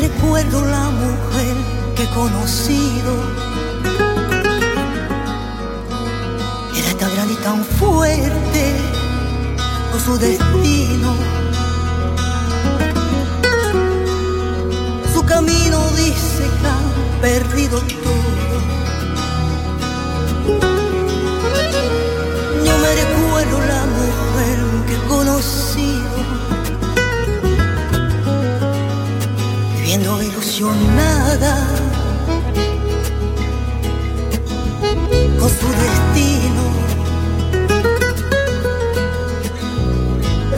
Recuerdo la mujer que he conocido. Era tan grande y tan fuerte por su destino. Su camino dice que ha perdido todo. Yo me recuerdo la mujer que he conocido. Viviendo ilusionada con su destino.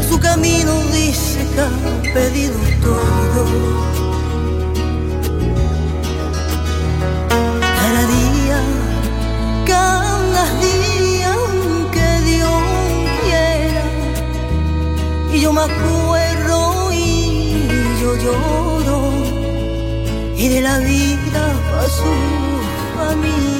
Su camino dice que ha pedido todo. Cada día, cada día que Dios quiera. Y yo me acuerdo y yo lloro. Y de la vida a su familia.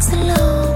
slow.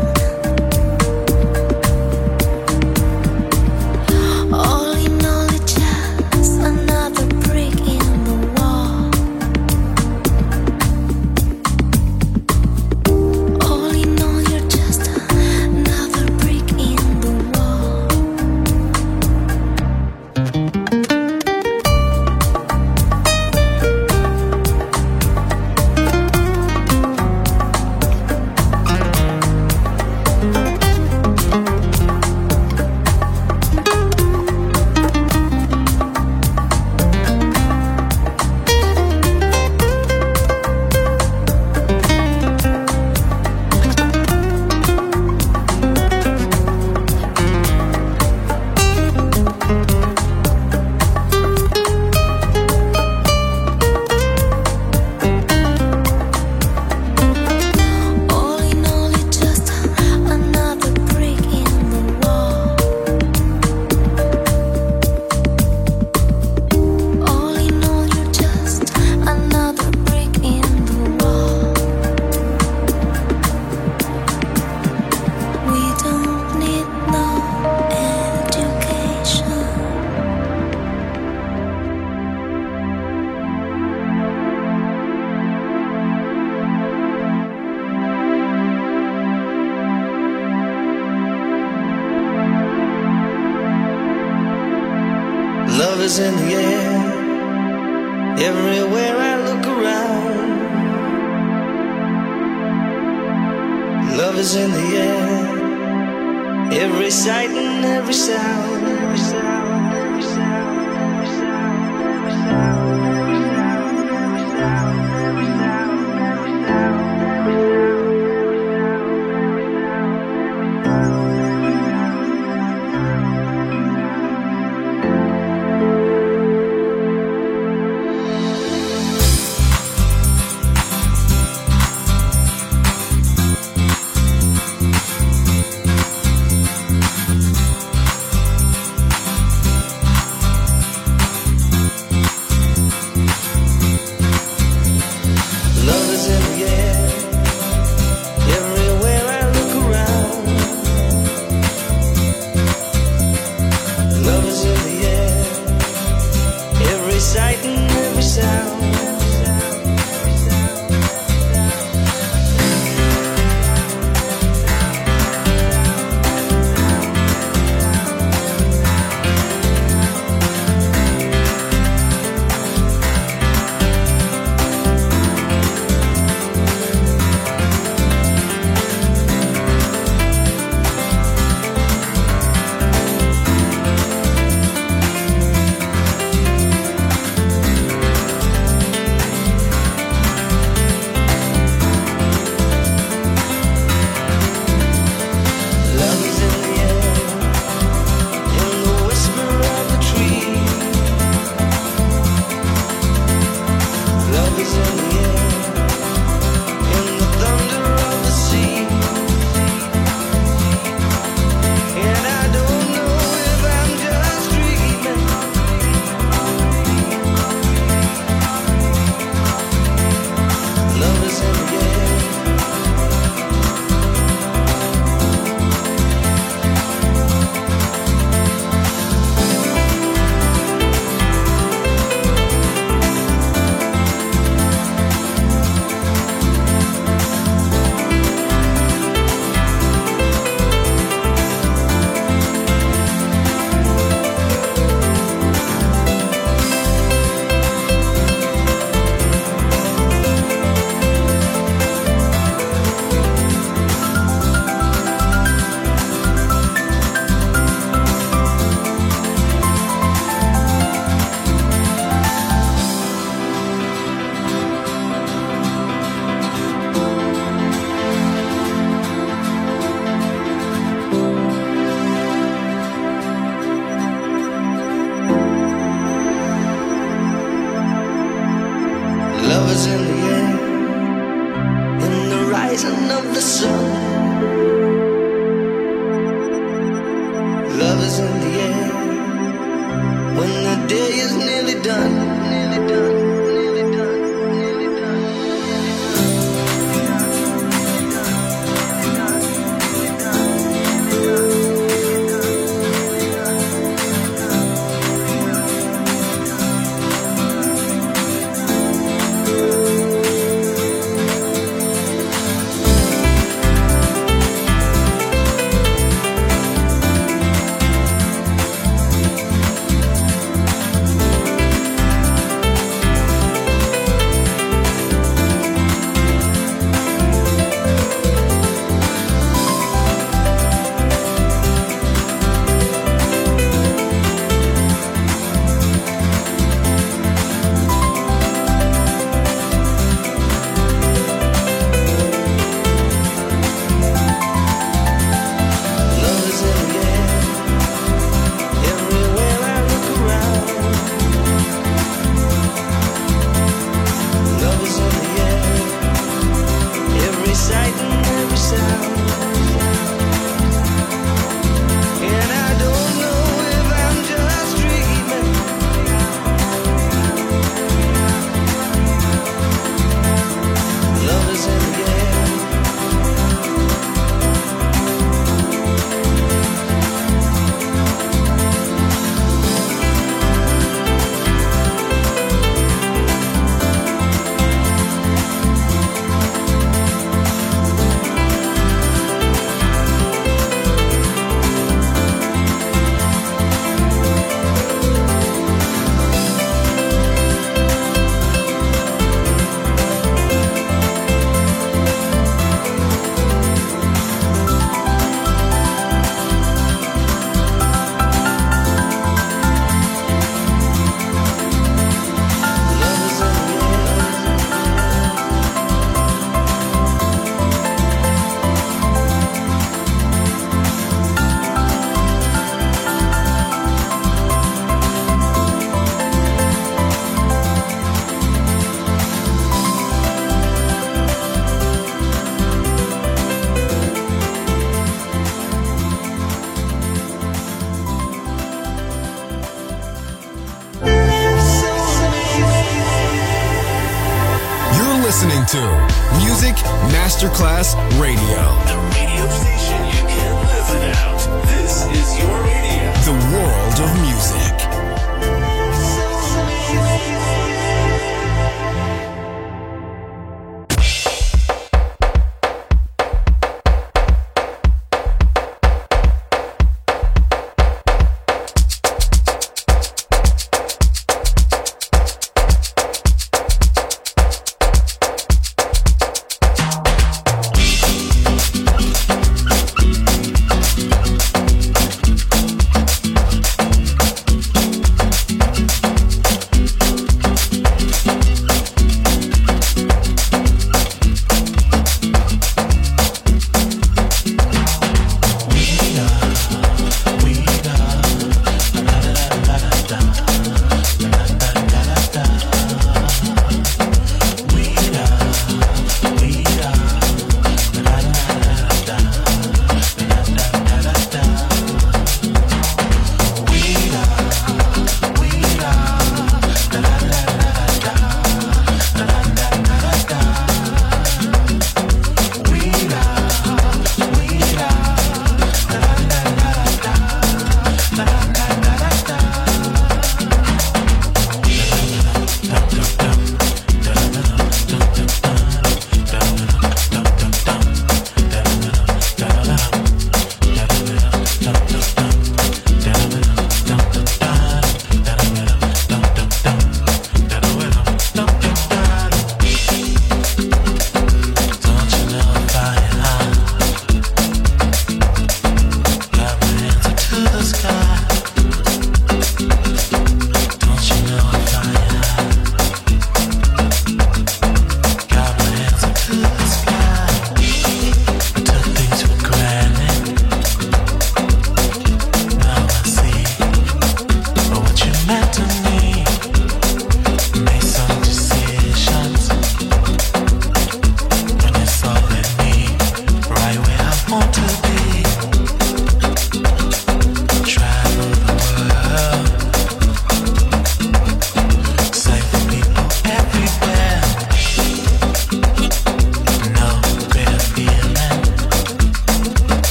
To Music Masterclass Radio. The radio station you can't live without. This is your radio. The world of music.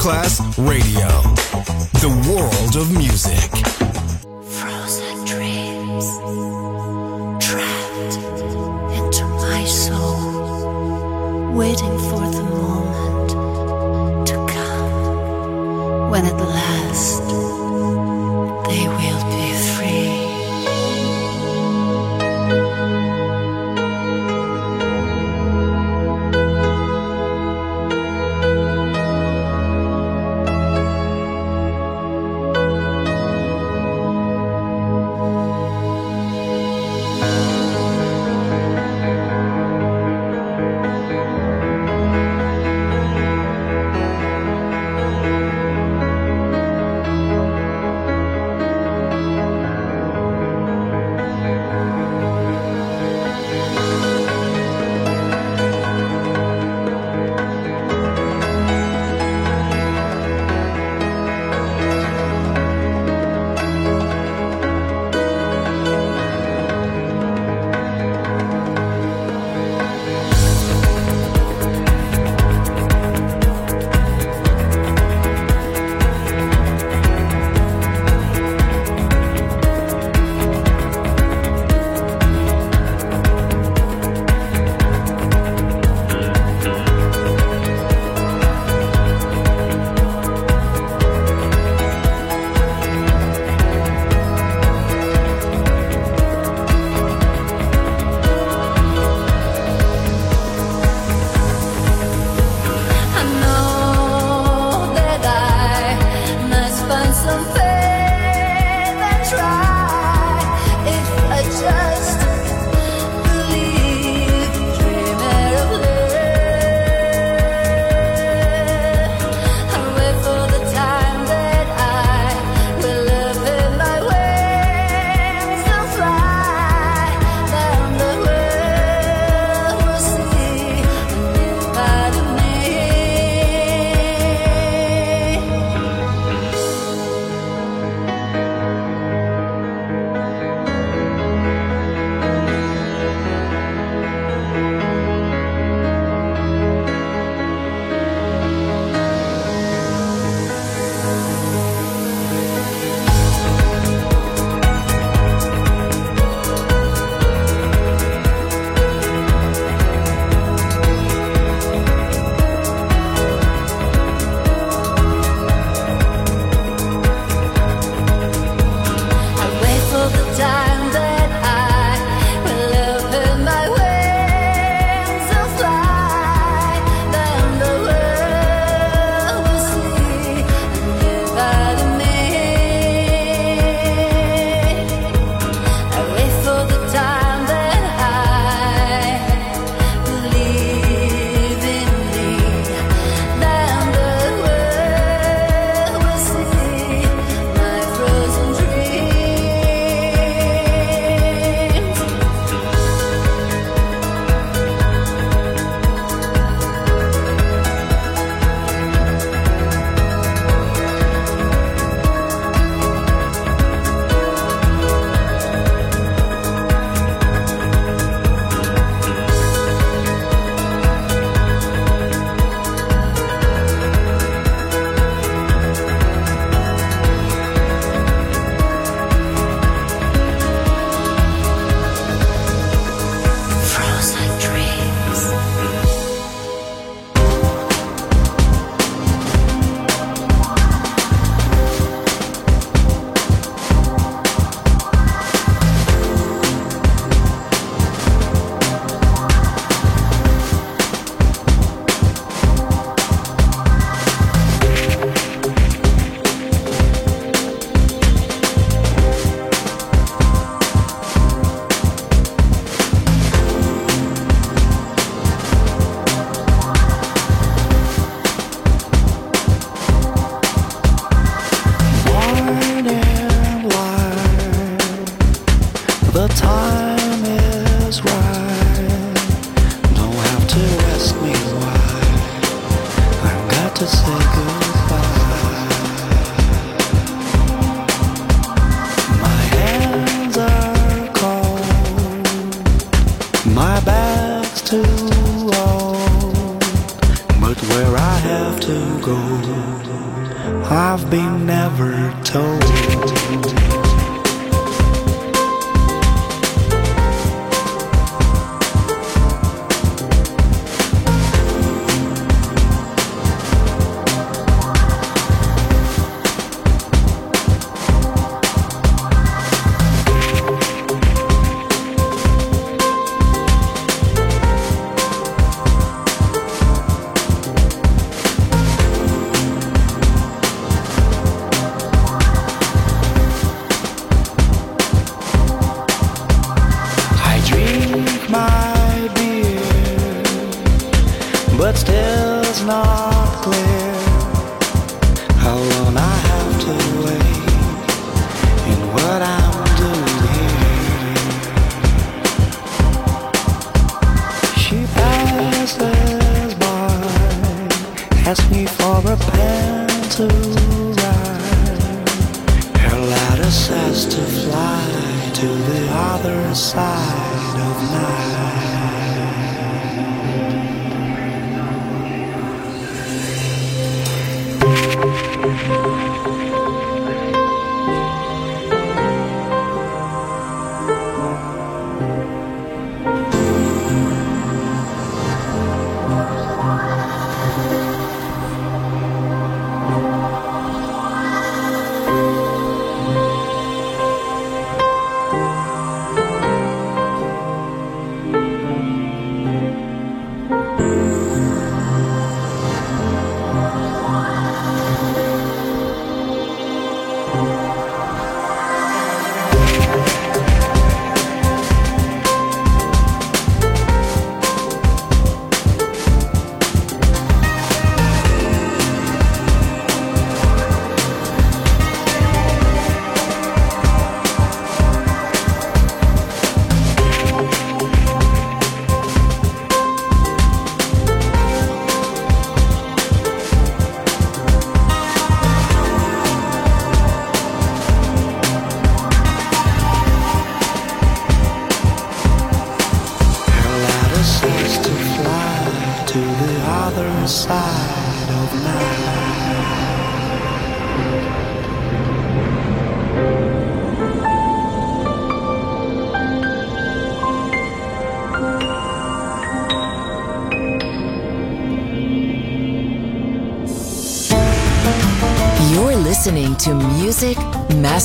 Masterclass